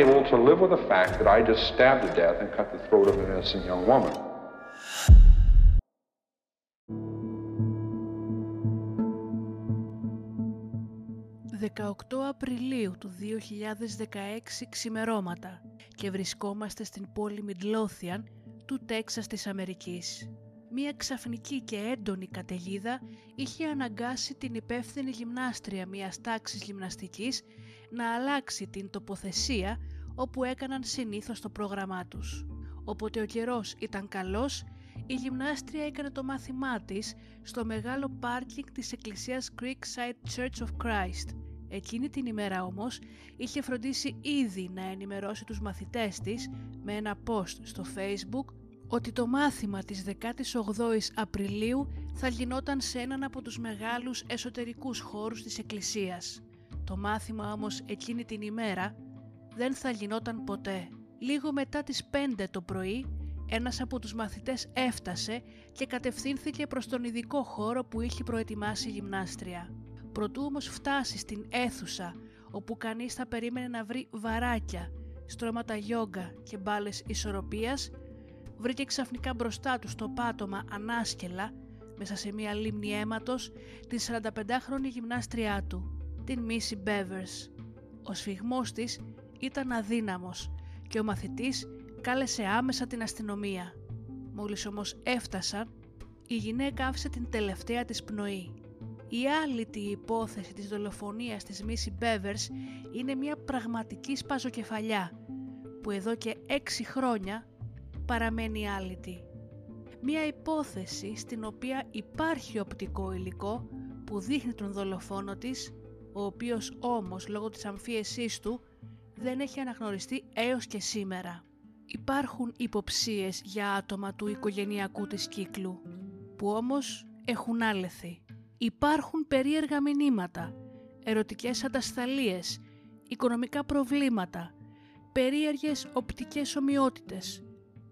Unable to live with the fact that I just stabbed to death and cut the throat of an innocent young woman. «18 Απριλίου του 2016 ξημερώματα και βρισκόμαστε στην πόλη Μιντλόθιαν του Τέξας της Αμερικής. Μία ξαφνική και έντονη καταιγίδα είχε αναγκάσει την υπεύθυνη γυμνάστρια μιας τάξης γυμναστικής να αλλάξει την τοποθεσία όπου έκαναν συνήθως το πρόγραμμά τους. Όποτε ο καιρός ήταν καλός, η γυμνάστρια έκανε το μάθημά της στο μεγάλο πάρκινγκ της εκκλησίας Creekside Church of Christ. Εκείνη την ημέρα όμως είχε φροντίσει ήδη να ενημερώσει τους μαθητές της με ένα post στο facebook ότι το μάθημα της 18ης Απριλίου θα γινόταν σε έναν από τους μεγάλους εσωτερικούς χώρους της εκκλησίας. Το μάθημα όμως εκείνη την ημέρα δεν θα γινόταν ποτέ. Λίγο μετά τις 5 το πρωί, ένας από τους μαθητές έφτασε και κατευθύνθηκε προς τον ειδικό χώρο που είχε προετοιμάσει η γυμνάστρια. Προτού όμως φτάσει στην αίθουσα, όπου κανείς θα περίμενε να βρει βαράκια, στρώματα γιόγκα και μπάλες ισορροπίας, βρήκε ξαφνικά μπροστά του στο πάτωμα ανάσκελα, μέσα σε μία λίμνη αίματος, την 45χρονη γυμνάστριά του, την Μίση Μπέβερς. Ο σφιγμός της ήταν αδύναμος και ο μαθητής κάλεσε άμεσα την αστυνομία. Μόλις όμως έφτασαν, η γυναίκα άφησε την τελευταία της πνοή. Η άλυτη υπόθεση της δολοφονίας της Μίση Μπέβερς είναι μια πραγματική σπαζοκεφαλιά που εδώ και έξι χρόνια παραμένει άλυτη. Μια υπόθεση στην οποία υπάρχει οπτικό υλικό που δείχνει τον δολοφόνο της, ο οποίος όμως λόγω της αμφίεσής του δεν έχει αναγνωριστεί έως και σήμερα. Υπάρχουν υποψίες για άτομα του οικογενειακού της κύκλου, που όμως έχουν άλεθει. Υπάρχουν περίεργα μηνύματα, ερωτικές ατασταλίες, οικονομικά προβλήματα, περίεργες οπτικές ομοιότητες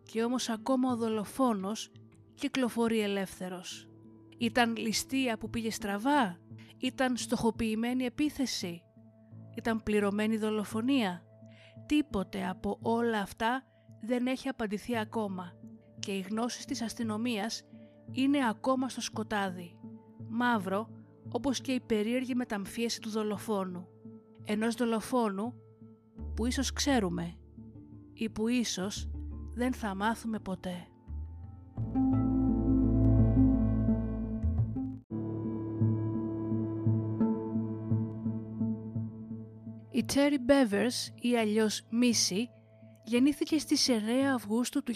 και όμως ακόμα ο δολοφόνος κυκλοφορεί ελεύθερος. Ήταν ληστεία που πήγε στραβά, ήταν στοχοποιημένη επίθεση, ήταν πληρωμένη δολοφονία. Τίποτε από όλα αυτά δεν έχει απαντηθεί ακόμα και οι γνώσεις της αστυνομίας είναι ακόμα στο σκοτάδι. Μαύρο όπως και η περίεργη μεταμφίεση του δολοφόνου. Ενός δολοφόνου που ίσως ξέρουμε ή που ίσως δεν θα μάθουμε ποτέ. Η Cherry Bevers ή αλλιώς Missy γεννήθηκε στις 9 Αυγούστου του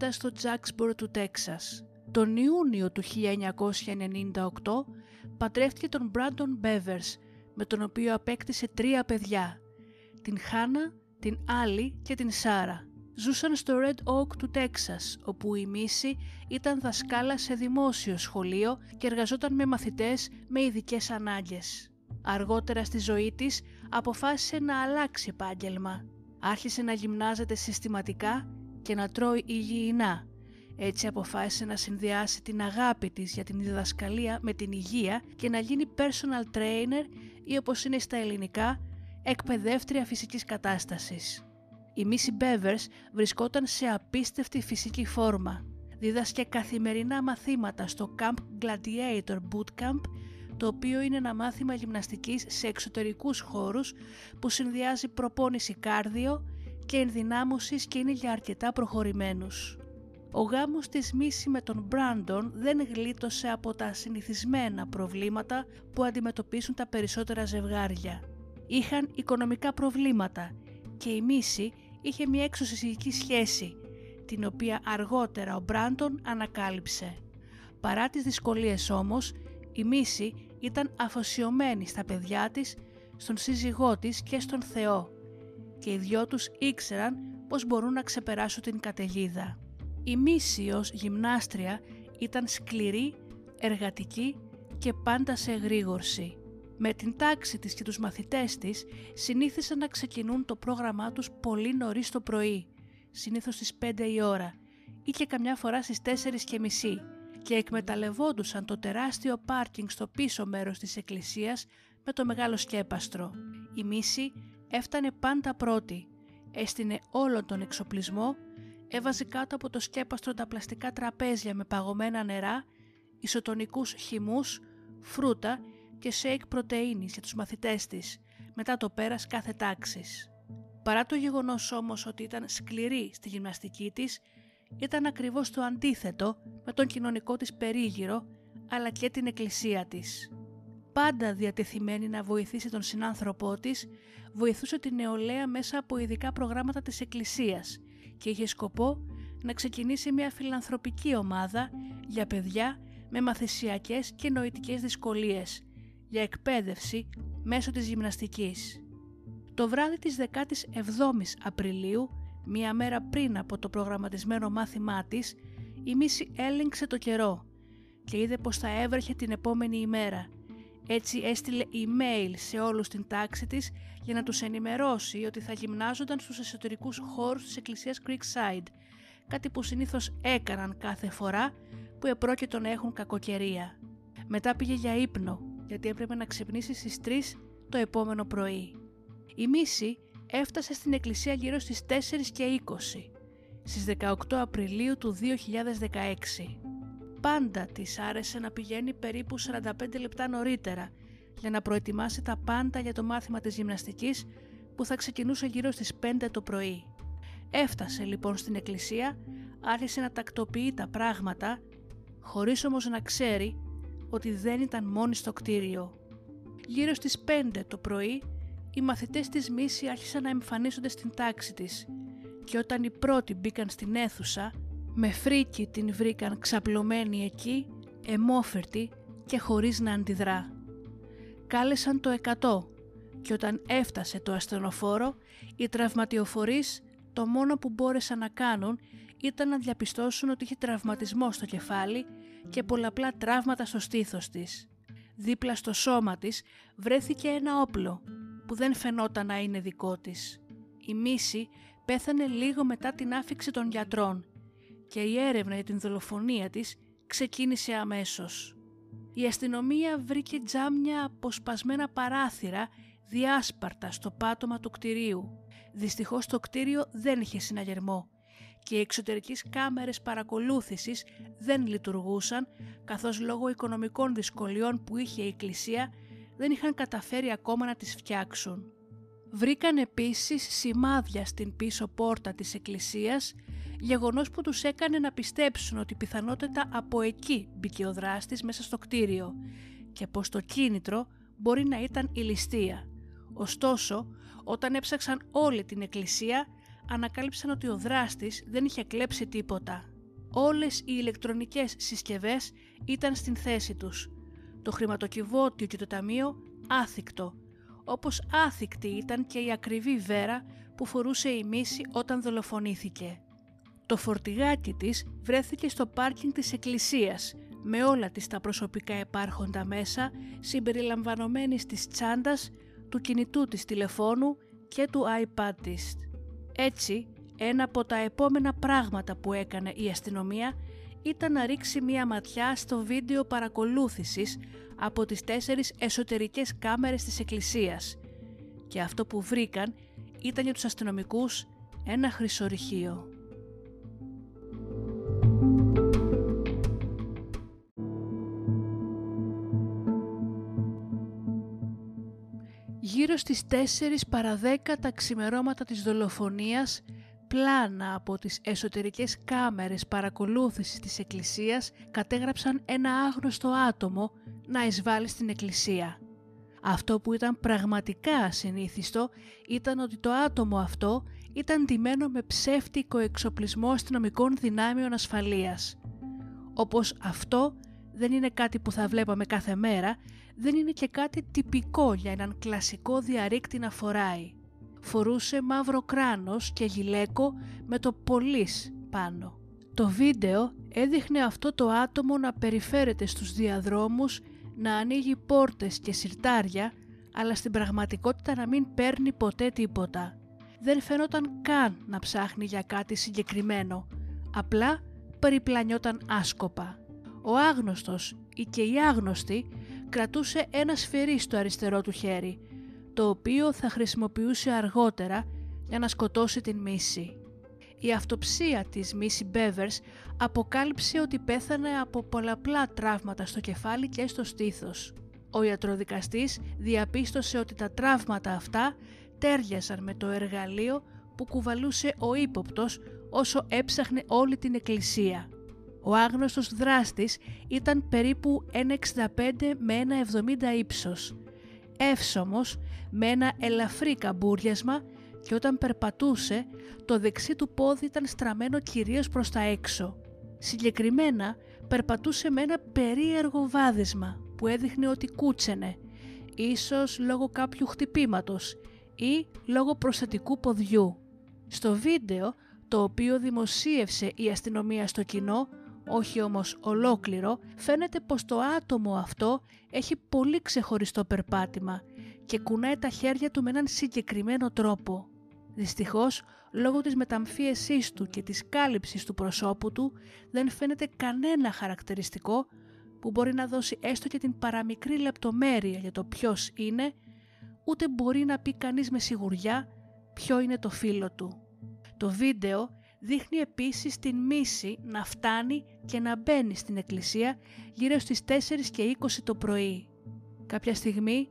1970 στο Jacksboro του Τέξας. Τον Ιούνιο του 1998 πατρεύτηκε τον Brandon Bevers με τον οποίο απέκτησε τρία παιδιά, την Χάνα, την Άλλη και την Σάρα. ζούσαν στο Red Oak του Τέξας, όπου η Μίση ήταν δασκάλα σε δημόσιο σχολείο και εργαζόταν με μαθητές με ειδικές ανάγκες. Αργότερα στη ζωή της αποφάσισε να αλλάξει επάγγελμα. Άρχισε να γυμνάζεται συστηματικά και να τρώει υγιεινά. Έτσι αποφάσισε να συνδυάσει την αγάπη της για την διδασκαλία με την υγεία και να γίνει personal trainer ή όπως είναι στα ελληνικά εκπαιδεύτρια φυσικής κατάστασης. Η Μίση Μπέβερς βρισκόταν σε απίστευτη φυσική φόρμα. Δίδασκε καθημερινά μαθήματα στο Camp Gladiator Bootcamp, το οποίο είναι ένα μάθημα γυμναστικής σε εξωτερικούς χώρους που συνδυάζει προπόνηση κάρδιο και ενδυνάμωσης και είναι για αρκετά προχωρημένους. Ο γάμος της Μίση με τον Μπράντον δεν γλίτωσε από τα συνηθισμένα προβλήματα που αντιμετωπίσουν τα περισσότερα ζευγάρια. Είχαν οικονομικά προβλήματα και η Μίση είχε μια εξωσυζυγική σχέση, την οποία αργότερα ο Μπράντον ανακάλυψε. Παρά τις δυσκολίες όμως, η Μίση ήταν αφοσιωμένη στα παιδιά της, στον σύζυγό της και στον Θεό και οι δυο τους ήξεραν πως μπορούν να ξεπεράσουν την καταιγίδα. Η Μίση ως γυμνάστρια ήταν σκληρή, εργατική και πάντα σε εγρήγορση. Με την τάξη της και τους μαθητές της συνήθισαν να ξεκινούν το πρόγραμμά τους πολύ νωρίς το πρωί, συνήθως στις 5 η ώρα ή και καμιά φορά στις 4 και μισή και εκμεταλλευόντουσαν το τεράστιο πάρκινγκ στο πίσω μέρος της εκκλησίας με το μεγάλο σκέπαστρο. Η Μίση έφτανε πάντα πρώτη, έστεινε όλον τον εξοπλισμό, έβαζε κάτω από το σκέπαστρο τα πλαστικά τραπέζια με παγωμένα νερά, ισοτονικούς χυμούς, φρούτα και σέικ πρωτεΐνης για τους μαθητές της, μετά το πέρας κάθε τάξης. Παρά το γεγονός όμως ότι ήταν σκληρή στη γυμναστική της, ήταν ακριβώς το αντίθετο με τον κοινωνικό της περίγυρο, αλλά και την εκκλησία της. Πάντα διατεθειμένη να βοηθήσει τον συνάνθρωπό της, βοηθούσε την νεολαία μέσα από ειδικά προγράμματα της εκκλησίας και είχε σκοπό να ξεκινήσει μια φιλανθρωπική ομάδα για παιδιά με μαθησιακές και νοητικές δυσκολίες, για εκπαίδευση μέσω της γυμναστικής. Το βράδυ της 17ης Απριλίου, μία μέρα πριν από το προγραμματισμένο μάθημά της, η Μίση έλεγξε το καιρό και είδε πως θα έβρεχε την επόμενη ημέρα. Έτσι έστειλε email σε όλους την τάξη της για να τους ενημερώσει ότι θα γυμνάζονταν στους εσωτερικούς χώρους της εκκλησίας Creekside, κάτι που συνήθως έκαναν κάθε φορά που επρόκειτο να έχουν κακοκαιρία. Μετά πήγε για ύπνο γιατί έπρεπε να ξυπνήσει στις 3 το επόμενο πρωί. Η Μίση έφτασε στην εκκλησία γύρω στις 4 και 20, στις 18 Απριλίου του 2016. Πάντα της άρεσε να πηγαίνει περίπου 45 λεπτά νωρίτερα για να προετοιμάσει τα πάντα για το μάθημα της γυμναστικής που θα ξεκινούσε γύρω στις 5 το πρωί. Έφτασε λοιπόν στην εκκλησία, άρχισε να τακτοποιεί τα πράγματα, χωρίς όμως να ξέρει ότι δεν ήταν μόνη στο κτίριο. Γύρω στις 5 το πρωί, οι μαθητές της Μίση άρχισαν να εμφανίζονται στην τάξη της και όταν οι πρώτοι μπήκαν στην αίθουσα, με φρίκι την βρήκαν ξαπλωμένη εκεί, εμόφερτη και χωρίς να αντιδρά. Κάλεσαν το 100 και όταν έφτασε το ασθενοφόρο, οι τραυματιοφορείς το μόνο που μπόρεσαν να κάνουν ήταν να διαπιστώσουν ότι είχε τραυματισμό στο κεφάλι και πολλαπλά τραύματα στο στήθος της. Δίπλα στο σώμα της βρέθηκε ένα όπλο που δεν φαινόταν να είναι δικό της. Η Μίση πέθανε λίγο μετά την άφηξη των γιατρών και η έρευνα για την δολοφονία της ξεκίνησε αμέσως. Η αστυνομία βρήκε τζάμια αποσπασμένα παράθυρα διάσπαρτα στο πάτωμα του κτηρίου. Δυστυχώς το κτίριο δεν είχε συναγερμό και οι εξωτερικές κάμερες παρακολούθησης δεν λειτουργούσαν καθώς λόγω οικονομικών δυσκολιών που είχε η Εκκλησία δεν είχαν καταφέρει ακόμα να τις φτιάξουν. Βρήκαν επίσης σημάδια στην πίσω πόρτα της εκκλησίας, γεγονός που τους έκανε να πιστέψουν ότι πιθανότατα από εκεί μπήκε ο δράστης μέσα στο κτίριο και πως το κίνητρο μπορεί να ήταν η ληστεία. Ωστόσο, όταν έψαξαν όλη την εκκλησία, ανακάλυψαν ότι ο δράστης δεν είχε κλέψει τίποτα. Όλες οι ηλεκτρονικές συσκευές ήταν στην θέση τους. Το χρηματοκιβώτιο και το ταμείο άθικτο, όπως άθικτη ήταν και η ακριβή βέρα που φορούσε η Μίση όταν δολοφονήθηκε. Το φορτηγάκι της βρέθηκε στο πάρκινγκ της εκκλησίας με όλα τις τα προσωπικά επάρχοντα μέσα συμπεριλαμβανομένης της τσάντας, του κινητού της τηλεφώνου και του iPad της. Έτσι, ένα από τα επόμενα πράγματα που έκανε η αστυνομία ήταν να ρίξει μία ματιά στο βίντεο παρακολούθησης από τις τέσσερις εσωτερικές κάμερες της εκκλησίας και αυτό που βρήκαν ήταν για τους αστυνομικούς ένα χρυσορυχείο. Γύρω στις 4 παρα 10 τα ξημερώματα της δολοφονίας, πλάνα από τις εσωτερικές κάμερες παρακολούθησης της εκκλησίας κατέγραψαν ένα άγνωστο άτομο να εισβάλλει στην εκκλησία. Αυτό που ήταν πραγματικά ασυνήθιστο ήταν ότι το άτομο αυτό ήταν ντυμένο με ψεύτικο εξοπλισμό αστυνομικών δυνάμεων ασφαλείας. Όπως αυτό δεν είναι κάτι που θα βλέπαμε κάθε μέρα, δεν είναι και κάτι τυπικό για έναν κλασικό διαρρήκτη να φοράει. Φορούσε μαύρο κράνος και γυλαίκο με το «πολύς» πάνω. Το βίντεο έδειχνε αυτό το άτομο να περιφέρεται στους διαδρόμους, να ανοίγει πόρτες και συρτάρια, αλλά στην πραγματικότητα να μην παίρνει ποτέ τίποτα. Δεν φαινόταν καν να ψάχνει για κάτι συγκεκριμένο, απλά περιπλανιόταν άσκοπα. Ο άγνωστος ή και η άγνωστη κρατούσε ένα σφυρί στο αριστερό του χέρι, το οποίο θα χρησιμοποιούσε αργότερα για να σκοτώσει την Μίση. Η αυτοψία της Μίση Μπέβερς αποκάλυψε ότι πέθανε από πολλαπλά τραύματα στο κεφάλι και στο στήθος. Ο ιατροδικαστής διαπίστωσε ότι τα τραύματα αυτά τέριασαν με το εργαλείο που κουβαλούσε ο ύποπτος όσο έψαχνε όλη την εκκλησία. Ο άγνωστος δράστης ήταν περίπου 1,65 με 1,70 ύψος, εύσωμος με ένα ελαφρύ καμπούριασμα και όταν περπατούσε το δεξί του πόδι ήταν στραμμένο κυρίως προς τα έξω. Συγκεκριμένα περπατούσε με ένα περίεργο βάδισμα που έδειχνε ότι κούτσενε, ίσως λόγω κάποιου χτυπήματος ή λόγω προσθετικού ποδιού. Στο βίντεο, το οποίο δημοσίευσε η αστυνομία στο κοινό, όχι όμως ολόκληρο, φαίνεται πως το άτομο αυτό έχει πολύ ξεχωριστό περπάτημα και κουνάει τα χέρια του με έναν συγκεκριμένο τρόπο. Δυστυχώς, λόγω της μεταμφίεσής του και της κάλυψης του προσώπου του, δεν φαίνεται κανένα χαρακτηριστικό που μπορεί να δώσει έστω και την παραμικρή λεπτομέρεια για το ποιος είναι, ούτε μπορεί να πει κανείς με σιγουριά ποιο είναι το φίλο του. Το βίντεο δείχνει επίσης την μίση να φτάνει και να μπαίνει στην εκκλησία γύρω στις 4 και 20 το πρωί. Κάποια στιγμή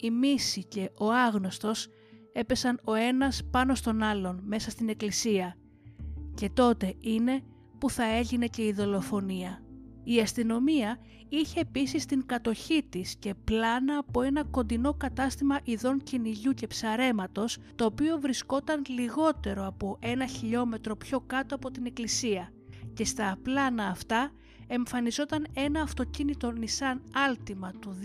η μίση και ο άγνωστος έπεσαν ο ένας πάνω στον άλλον μέσα στην εκκλησία και τότε είναι που θα έγινε και η δολοφονία. Η αστυνομία είχε επίσης την κατοχή της και πλάνα από ένα κοντινό κατάστημα ειδών κυνηγιού και ψαρέματος το οποίο βρισκόταν λιγότερο από ένα χιλιόμετρο πιο κάτω από την εκκλησία και στα πλάνα αυτά εμφανιζόταν ένα αυτοκίνητο Nissan Altima του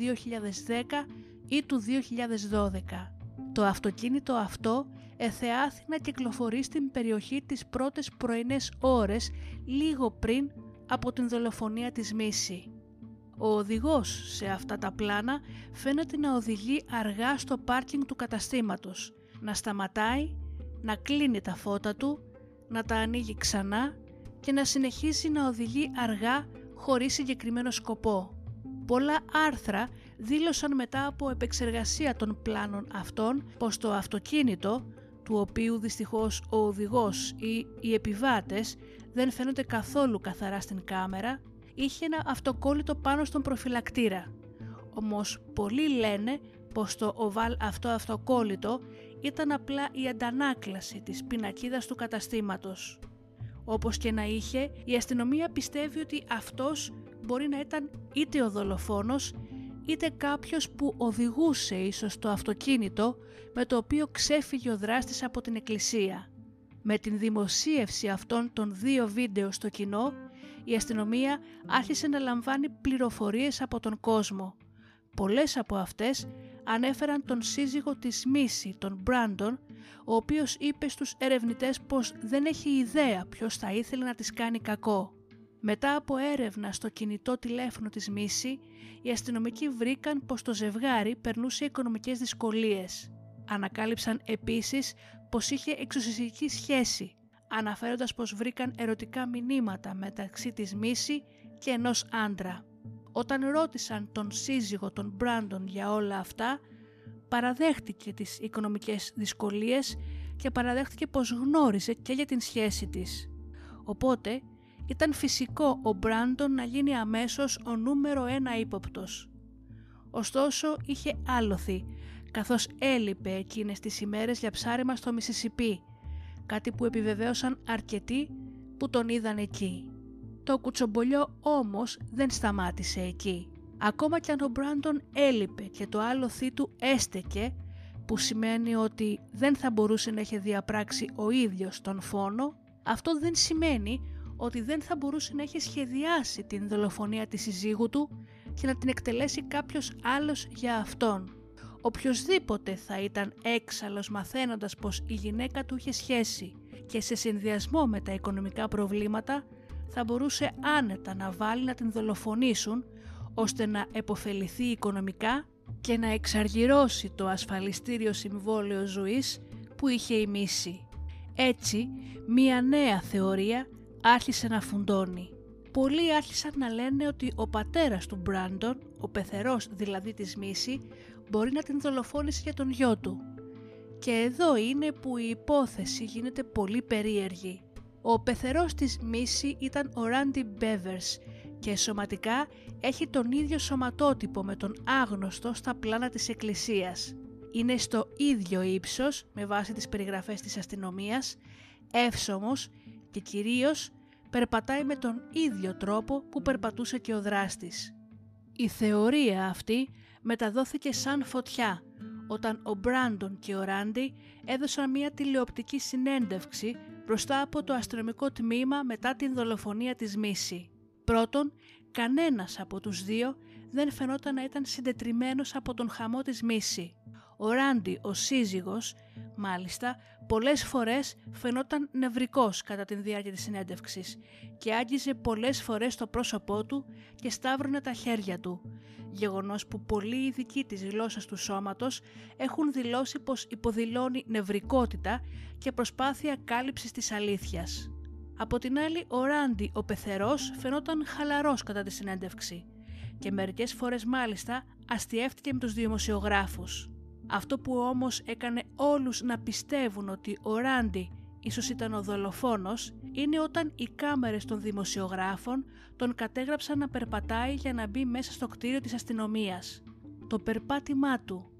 2010 ή του 2012. Το αυτοκίνητο αυτό εθεάθη να κυκλοφορεί στην περιοχή τις πρώτες πρωινές ώρες λίγο πριν από την δολοφονία της Μίση. Ο οδηγός σε αυτά τα πλάνα φαίνεται να οδηγεί αργά στο πάρκινγκ του καταστήματος, να σταματάει, να κλείνει τα φώτα του, να τα ανοίγει ξανά και να συνεχίζει να οδηγεί αργά χωρίς συγκεκριμένο σκοπό. Πολλά άρθρα δήλωσαν μετά από επεξεργασία των πλάνων αυτών πως το αυτοκίνητο, του οποίου δυστυχώς ο οδηγός ή οι επιβάτες δεν φαίνονται καθόλου καθαρά στην κάμερα, είχε ένα αυτοκόλλητο πάνω στον προφυλακτήρα. Όμως πολλοί λένε πως το οβάλ αυτό αυτοκόλλητο ήταν απλά η αντανάκλαση της πινακίδας του καταστήματος. Όπως και να είχε, η αστυνομία πιστεύει ότι αυτός μπορεί να ήταν είτε ο δολοφόνος είτε κάποιος που οδηγούσε ίσως το αυτοκίνητο με το οποίο ξέφυγε ο δράστης από την εκκλησία. Με την δημοσίευση αυτών των δύο βίντεο στο κοινό, η αστυνομία άρχισε να λαμβάνει πληροφορίες από τον κόσμο. Πολλές από αυτές ανέφεραν τον σύζυγο της Μίση, τον Μπράντον, ο οποίος είπε στους ερευνητές πως δεν έχει ιδέα ποιος θα ήθελε να της κάνει κακό. Μετά από έρευνα στο κινητό τηλέφωνο της Μίση, οι αστυνομικοί βρήκαν πως το ζευγάρι περνούσε οικονομικές δυσκολίες. Ανακάλυψαν επίσης πως είχε εξωσυστική σχέση, αναφέροντας πως βρήκαν ερωτικά μηνύματα μεταξύ της Μίση και ενός άντρα. Όταν ρώτησαν τον σύζυγο των Μπράντον για όλα αυτά, παραδέχτηκε τις οικονομικές δυσκολίες και παραδέχτηκε πως γνώριζε και για την σχέση της. Οπότε ήταν φυσικό ο Μπράντον να γίνει αμέσως ο νούμερο ένα ύποπτος. Ωστόσο είχε άλοθη, καθώς έλειπε εκείνες τις ημέρες για ψάρεμα στο Μισισιπί, κάτι που επιβεβαίωσαν αρκετοί που τον είδαν εκεί. Το κουτσομπολιό όμως δεν σταμάτησε εκεί. Ακόμα κι αν ο Μπράντον έλειπε και το άλοθή του έστεκε, που σημαίνει ότι δεν θα μπορούσε να έχει διαπράξει ο ίδιος τον φόνο, αυτό δεν σημαίνει ότι δεν θα μπορούσε να έχει σχεδιάσει την δολοφονία της συζύγου του και να την εκτελέσει κάποιος άλλος για αυτόν. Οποιοςδήποτε θα ήταν έξαλλος μαθαίνοντας πως η γυναίκα του είχε σχέση και σε συνδυασμό με τα οικονομικά προβλήματα θα μπορούσε άνετα να βάλει να την δολοφονήσουν ώστε να επωφεληθεί οικονομικά και να εξαργυρώσει το ασφαλιστήριο συμβόλαιο ζωής που είχε ημίσει. Έτσι, μία νέα θεωρία άρχισε να φουντώνει. Πολλοί άρχισαν να λένε ότι ο πατέρας του Μπράντον, ο πεθερός δηλαδή της Μίση, μπορεί να την δολοφόνησε για τον γιο του. Και εδώ είναι που η υπόθεση γίνεται πολύ περίεργη. Ο πεθερός της Μίση ήταν ο Ράντι Μπέβερς και σωματικά έχει τον ίδιο σωματότυπο με τον άγνωστο στα πλάνα της εκκλησίας. Είναι στο ίδιο ύψος με βάση τις περιγραφές της αστυνομίας, εύσωμος και κυρίως περπατάει με τον ίδιο τρόπο που περπατούσε και ο δράστης. Η θεωρία αυτή μεταδόθηκε σαν φωτιά όταν ο Μπράντον και ο Ράντι έδωσαν μια τηλεοπτική συνέντευξη μπροστά από το αστυνομικό τμήμα μετά την δολοφονία της Μίση. Πρώτον, κανένας από τους δύο δεν φαινόταν να ήταν συντετριμένος από τον χαμό της Μίση. Ο Ράντι, ο σύζυγος, μάλιστα, πολλές φορές φαινόταν νευρικός κατά την διάρκεια της συνέντευξης και άγγιζε πολλές φορές το πρόσωπό του και σταύρωνε τα χέρια του, γεγονός που πολλοί ειδικοί της γλώσσας του σώματος έχουν δηλώσει πως υποδηλώνει νευρικότητα και προσπάθεια κάλυψης της αλήθειας. Από την άλλη, ο Ράντι, ο πεθερός, φαινόταν χαλαρός κατά τη συνέντευξη και μερικές φορές μάλιστα αστιεύτηκε με τους δημοσιογράφους. Αυτό που όμως έκανε όλους να πιστεύουν ότι ο Ράντι ίσως ήταν ο δολοφόνος είναι όταν οι κάμερες των δημοσιογράφων τον κατέγραψαν να περπατάει για να μπει μέσα στο κτίριο της αστυνομίας. Το περπάτημά του,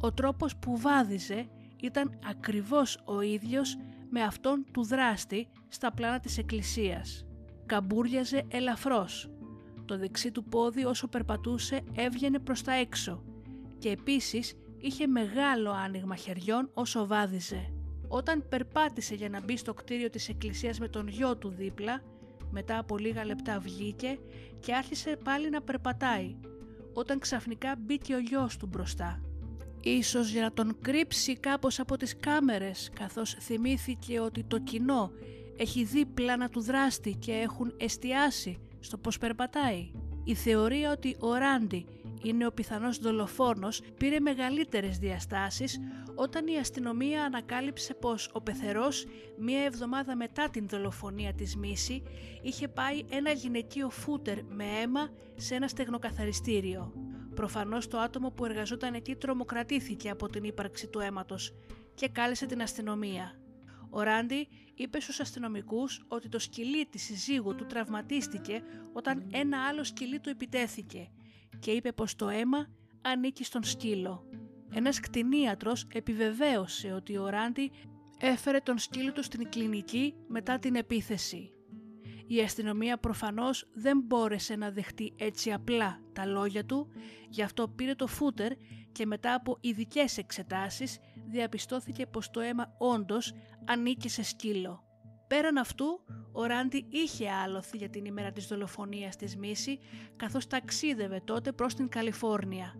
ο τρόπος που βάδιζε ήταν ακριβώς ο ίδιος με αυτόν του δράστη στα πλάνα της εκκλησίας. Καμπούριαζε ελαφρώς. Το δεξί του πόδι όσο περπατούσε έβγαινε προς τα έξω και επίσης είχε μεγάλο άνοιγμα χεριών όσο βάδιζε. Όταν περπάτησε για να μπει στο κτίριο της εκκλησίας με τον γιο του δίπλα, μετά από λίγα λεπτά βγήκε και άρχισε πάλι να περπατάει, όταν ξαφνικά μπήκε ο γιος του μπροστά. Ίσως για να τον κρύψει κάπως από τις κάμερες, καθώς θυμήθηκε ότι το κοινό έχει δει πλάνα του δράστη και έχουν εστιάσει στο πώς περπατάει. Η θεωρία ότι ο Ράντι είναι ο πιθανός δολοφόνος πήρε μεγαλύτερες διαστάσεις όταν η αστυνομία ανακάλυψε πως ο πεθερός μία εβδομάδα μετά την δολοφονία της Μίση είχε πάει ένα γυναικείο φούτερ με αίμα σε ένα στεγνοκαθαριστήριο. Προφανώς το άτομο που εργαζόταν εκεί τρομοκρατήθηκε από την ύπαρξη του αίματος και κάλεσε την αστυνομία. Ο Ράντι είπε στους αστυνομικούς ότι το σκυλί της συζύγου του τραυματίστηκε όταν ένα άλλο σκυλί του επιτέθηκε και είπε πως το αίμα ανήκει στον σκύλο. Ένας κτηνίατρος επιβεβαίωσε ότι ο Ράντι έφερε τον σκύλο του στην κλινική μετά την επίθεση. Η αστυνομία προφανώς δεν μπόρεσε να δεχτεί έτσι απλά τα λόγια του, γι' αυτό πήρε το φούτερ και μετά από ειδικές εξετάσεις διαπιστώθηκε πως το αίμα όντως ανήκει σε σκύλο. Πέραν αυτού, ο Ράντι είχε άλοθη για την ημέρα της δολοφονίας της Μίση, καθώς ταξίδευε τότε προς την Καλιφόρνια.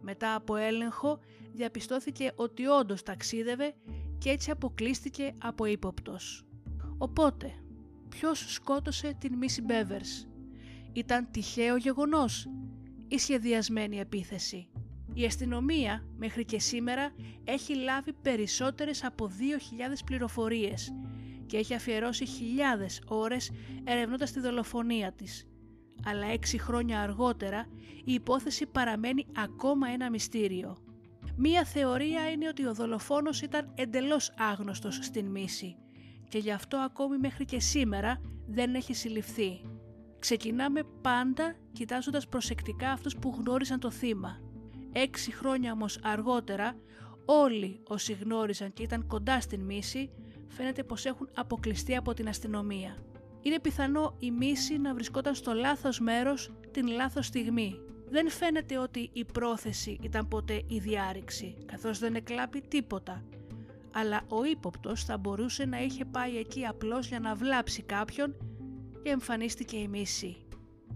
Μετά από έλεγχο διαπιστώθηκε ότι όντως ταξίδευε και έτσι αποκλείστηκε από ύποπτος. Οπότε, ποιος σκότωσε την Μίση Μπέβερς; Ήταν τυχαίο γεγονός ή σχεδιασμένη επίθεση; Η αστυνομία μέχρι και σήμερα έχει λάβει περισσότερες από 2.000 πληροφορίες και έχει αφιερώσει χιλιάδες ώρες ερευνώντας τη δολοφονία της. Αλλά έξι χρόνια αργότερα η υπόθεση παραμένει ακόμα ένα μυστήριο. Μία θεωρία είναι ότι ο δολοφόνος ήταν εντελώς άγνωστος στην μίση και γι' αυτό ακόμη μέχρι και σήμερα δεν έχει συλληφθεί. Ξεκινάμε πάντα κοιτάζοντας προσεκτικά αυτούς που γνώρισαν το θύμα. Έξι χρόνια όμως αργότερα όλοι όσοι γνώρισαν και ήταν κοντά στην μίση φαίνεται πως έχουν αποκλειστεί από την αστυνομία. Είναι πιθανό η μίση να βρισκόταν στο λάθος μέρος την λάθος στιγμή. Δεν φαίνεται ότι η πρόθεση ήταν ποτέ η διάρρηξη, καθώς δεν εκλάπει τίποτα. Αλλά ο ύποπτος θα μπορούσε να είχε πάει εκεί απλώς για να βλάψει κάποιον και εμφανίστηκε η μίση.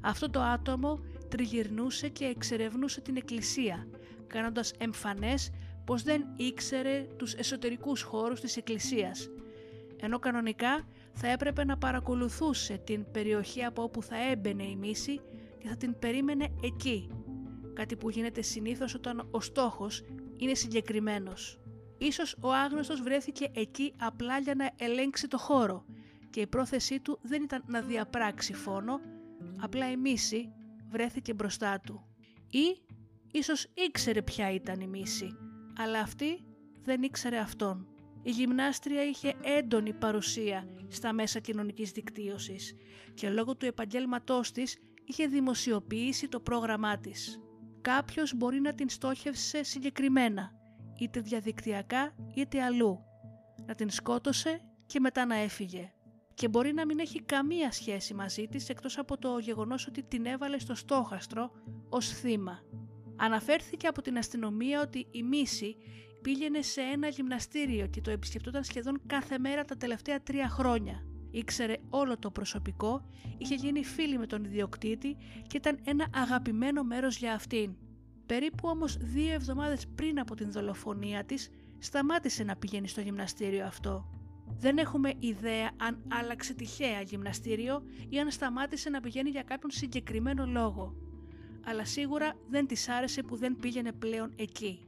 Αυτό το άτομο τριγυρνούσε και εξερευνούσε την εκκλησία, κάνοντας εμφανές πως δεν ήξερε τους εσωτερικούς χώρους της εκκλησίας, ενώ κανονικά θα έπρεπε να παρακολουθούσε την περιοχή από όπου θα έμπαινε η μίση και θα την περίμενε εκεί, κάτι που γίνεται συνήθως όταν ο στόχος είναι συγκεκριμένος. Ίσως ο άγνωστος βρέθηκε εκεί απλά για να ελέγξει το χώρο και η πρόθεσή του δεν ήταν να διαπράξει φόνο, απλά η μίση βρέθηκε μπροστά του. Ή ίσως ήξερε ποια ήταν η μίση, αλλά αυτή δεν ήξερε αυτόν. Η γυμνάστρια είχε έντονη παρουσία στα μέσα κοινωνικής δικτύωσης και λόγω του επαγγέλματός της είχε δημοσιοποιήσει το πρόγραμμά της. Κάποιος μπορεί να την στόχευσε συγκεκριμένα, είτε διαδικτυακά είτε αλλού, να την σκότωσε και μετά να έφυγε. Και μπορεί να μην έχει καμία σχέση μαζί της εκτός από το γεγονός ότι την έβαλε στο στόχαστρο ως θύμα. Αναφέρθηκε από την αστυνομία ότι η Μίση πήγαινε σε ένα γυμναστήριο και το επισκεπτόταν σχεδόν κάθε μέρα τα τελευταία τρία χρόνια. Ήξερε όλο το προσωπικό, είχε γίνει φίλη με τον ιδιοκτήτη και ήταν ένα αγαπημένο μέρος για αυτήν. Περίπου όμως δύο εβδομάδες πριν από την δολοφονία της, σταμάτησε να πηγαίνει στο γυμναστήριο αυτό. Δεν έχουμε ιδέα αν άλλαξε τυχαία γυμναστήριο ή αν σταμάτησε να πηγαίνει για κάποιον συγκεκριμένο λόγο. Αλλά σίγουρα δεν της άρεσε που δεν πήγαινε πλέον εκεί.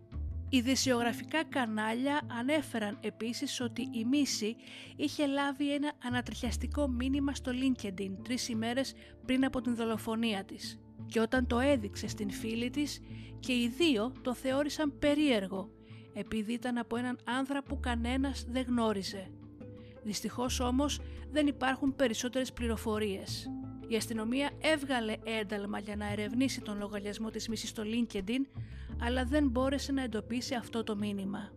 Οι δυσιογραφικά κανάλια ανέφεραν επίσης ότι η Μίση είχε λάβει ένα ανατριχιαστικό μήνυμα στο LinkedIn τρεις ημέρες πριν από την δολοφονία της και όταν το έδειξε στην φίλη της και οι δύο το θεώρησαν περίεργο επειδή ήταν από έναν άνδρα που κανένας δεν γνώριζε. Δυστυχώς όμως δεν υπάρχουν περισσότερες πληροφορίες. Η αστυνομία έβγαλε ένταλμα για να ερευνήσει τον λογαριασμό της μίσης στο LinkedIn, αλλά δεν μπόρεσε να εντοπίσει αυτό το μήνυμα.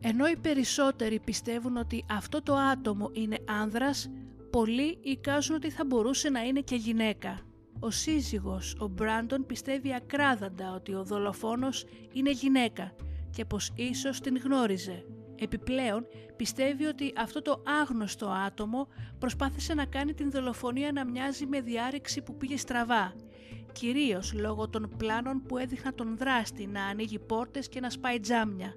Ενώ οι περισσότεροι πιστεύουν ότι αυτό το άτομο είναι άνδρας, πολλοί εικάζουν ότι θα μπορούσε να είναι και γυναίκα. Ο σύζυγος, ο Μπράντον, πιστεύει ακράδαντα ότι ο δολοφόνος είναι γυναίκα και πως ίσως την γνώριζε. Επιπλέον, πιστεύει ότι αυτό το άγνωστο άτομο προσπάθησε να κάνει την δολοφονία να μοιάζει με διάρρηξη που πήγε στραβά, κυρίως λόγω των πλάνων που έδειχναν τον δράστη να ανοίγει πόρτες και να σπάει τζάμια,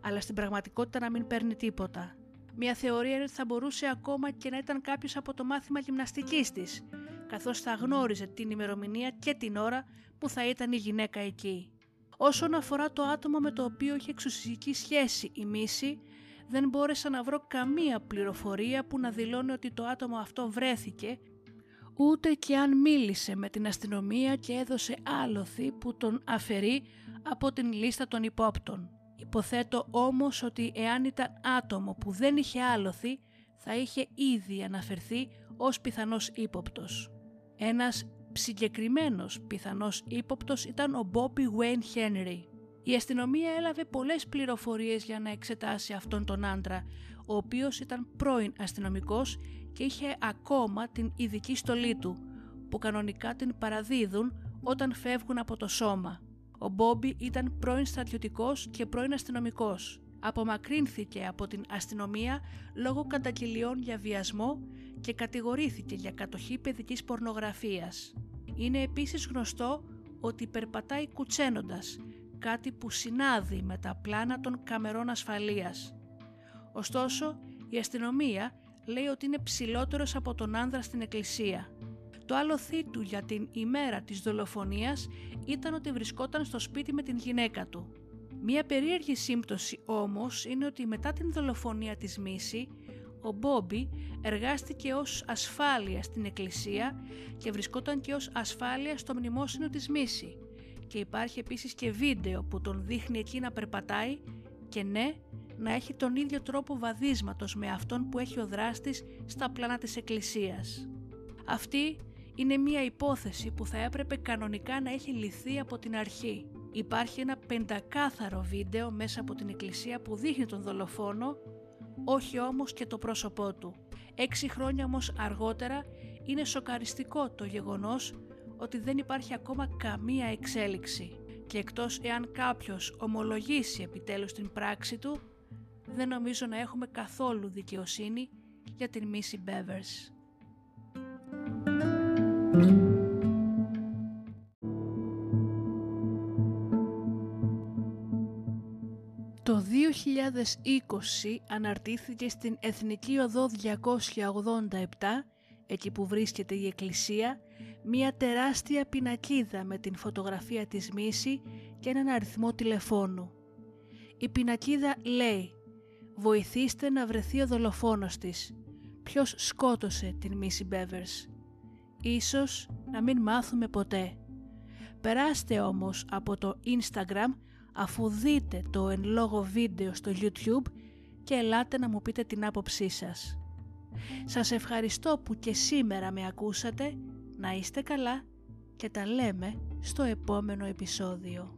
αλλά στην πραγματικότητα να μην παίρνει τίποτα. Μια θεωρία είναι ότι θα μπορούσε ακόμα και να ήταν κάποιος από το μάθημα γυμναστικής της, καθώς θα γνώριζε την ημερομηνία και την ώρα που θα ήταν η γυναίκα εκεί. Όσον αφορά το άτομο με το οποίο είχε εξουσιακή σχέση η μίση, δεν μπόρεσα να βρω καμία πληροφορία που να δηλώνει ότι το άτομο αυτό βρέθηκε, ούτε και αν μίλησε με την αστυνομία και έδωσε άλοθη που τον αφαιρεί από την λίστα των υπόπτων. Υποθέτω όμως ότι εάν ήταν άτομο που δεν είχε άλοθη, θα είχε ήδη αναφερθεί ως πιθανός ύποπτος. Ένας συγκεκριμένος πιθανός ύποπτος ήταν ο Bobby Wayne Henry. Η αστυνομία έλαβε πολλές πληροφορίες για να εξετάσει αυτόν τον άντρα, ο οποίος ήταν πρώην αστυνομικός και είχε ακόμα την ειδική στολή του, που κανονικά την παραδίδουν όταν φεύγουν από το σώμα. Ο Μπόμπι ήταν πρώην στρατιωτικός και πρώην αστυνομικός. Απομακρύνθηκε από την αστυνομία λόγω καταγγελιών για βιασμό και κατηγορήθηκε για κατοχή παιδικής πορνογραφίας. Είναι επίσης γνωστό ότι περπατάει κουτσένοντας, κάτι που συνάδει με τα πλάνα των καμερών ασφαλείας. Ωστόσο, η αστυνομία λέει ότι είναι ψηλότερος από τον άνδρα στην εκκλησία. Το άλλο του για την ημέρα της δολοφονίας ήταν ότι βρισκόταν στο σπίτι με την γυναίκα του. Μία περίεργη σύμπτωση όμως είναι ότι μετά την δολοφονία της Μίση, ο Μπόμπι εργάστηκε ως ασφάλεια στην εκκλησία και βρισκόταν και ως ασφάλεια στο μνημόσυνο της Μίση και υπάρχει επίσης και βίντεο που τον δείχνει εκεί να περπατάει και ναι, να έχει τον ίδιο τρόπο βαδίσματος με αυτόν που έχει ο δράστης στα πλάνα της εκκλησίας. Αυτή είναι μία υπόθεση που θα έπρεπε κανονικά να έχει λυθεί από την αρχή. Υπάρχει ένα πεντακάθαρο βίντεο μέσα από την εκκλησία που δείχνει τον δολοφόνο, όχι όμως και το πρόσωπό του. Έξι χρόνια όμως αργότερα είναι σοκαριστικό το γεγονός ότι δεν υπάρχει ακόμα καμία εξέλιξη και εκτός εάν κάποιος ομολογήσει επιτέλους την πράξη του, δεν νομίζω να έχουμε καθόλου δικαιοσύνη για την Μίση Μπέβερς. Το 2020 αναρτήθηκε στην Εθνική Οδό 287, εκεί που βρίσκεται η εκκλησία, μία τεράστια πινακίδα με την φωτογραφία της Μίση και έναν αριθμό τηλεφώνου. Η πινακίδα λέει «Βοηθήστε να βρεθεί ο δολοφόνος της. Ποιος σκότωσε την Μίση Μπέβερς. Ίσως να μην μάθουμε ποτέ. Περάστε όμως από το Instagram αφού δείτε το εν λόγω βίντεο στο YouTube και ελάτε να μου πείτε την άποψή σας. Σας ευχαριστώ που και σήμερα με ακούσατε, να είστε καλά και τα λέμε στο επόμενο επεισόδιο.